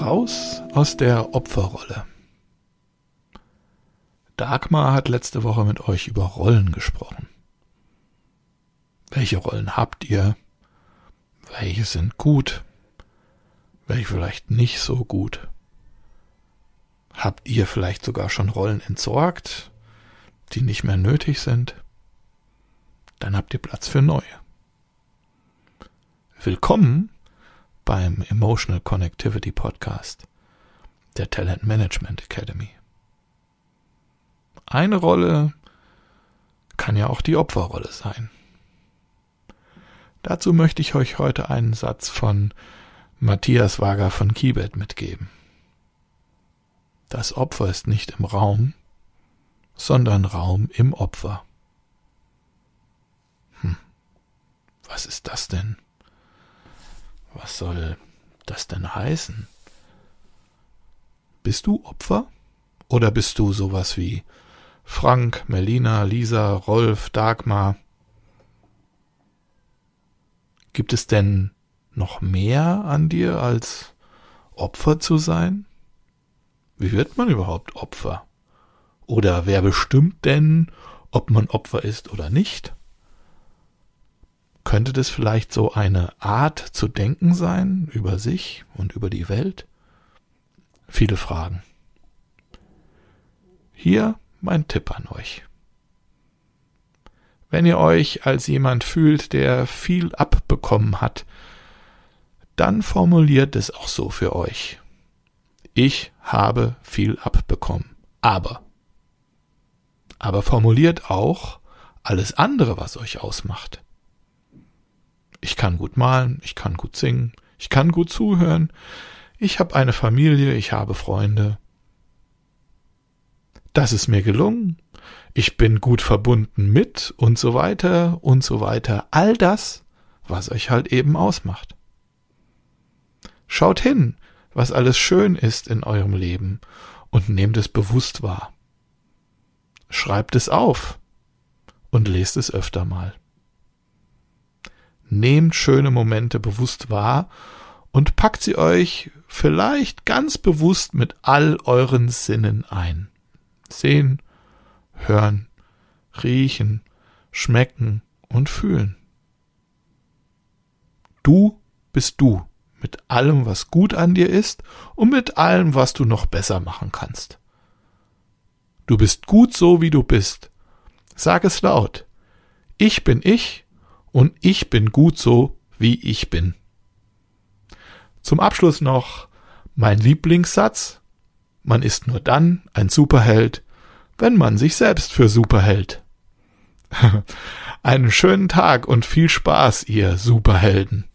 Raus aus der Opferrolle. Dagmar hat letzte Woche mit euch über Rollen gesprochen. Welche Rollen habt ihr? Welche sind gut? Welche vielleicht nicht so gut? Habt ihr vielleicht sogar schon Rollen entsorgt, die nicht mehr nötig sind? Dann habt ihr Platz für neue. Willkommen beim Emotional Connectivity Podcast der Talent Management Academy. Eine Rolle kann ja auch die Opferrolle sein. Dazu möchte ich euch heute einen Satz von Matthias Wager von Kibet mitgeben. Das Opfer ist nicht im Raum, sondern Raum im Opfer. Hm, was ist das denn? Was soll das denn heißen? Bist du Opfer? Oder bist du sowas wie Frank, Melina, Lisa, Rolf, Dagmar? Gibt es denn noch mehr an dir als Opfer zu sein? Wie wird man überhaupt Opfer? Oder wer bestimmt denn, ob man Opfer ist oder nicht? Könnte das vielleicht so eine Art zu denken sein über sich und über die Welt? Viele Fragen. Hier mein Tipp an euch. Wenn ihr euch als jemand fühlt, der viel abbekommen hat, dann formuliert es auch so für euch. Ich habe viel abbekommen. Aber. Aber formuliert auch alles andere, was euch ausmacht. Ich kann gut malen, ich kann gut singen, ich kann gut zuhören, ich habe eine Familie, ich habe Freunde. Das ist mir gelungen, ich bin gut verbunden mit und so weiter und so weiter. All das, was euch halt eben ausmacht. Schaut hin, was alles schön ist in eurem Leben und nehmt es bewusst wahr. Schreibt es auf und lest es öfter mal. Nehmt schöne Momente bewusst wahr und packt sie euch vielleicht ganz bewusst mit all euren Sinnen ein. Sehen, hören, riechen, schmecken und fühlen. Du bist du mit allem, was gut an dir ist und mit allem, was du noch besser machen kannst. Du bist gut so, wie du bist. Sag es laut. Ich bin ich und ich bin gut so, wie ich bin. Zum Abschluss noch mein Lieblingssatz. Man ist nur dann ein Superheld, wenn man sich selbst für super hält. Einen schönen Tag und viel Spaß, ihr Superhelden.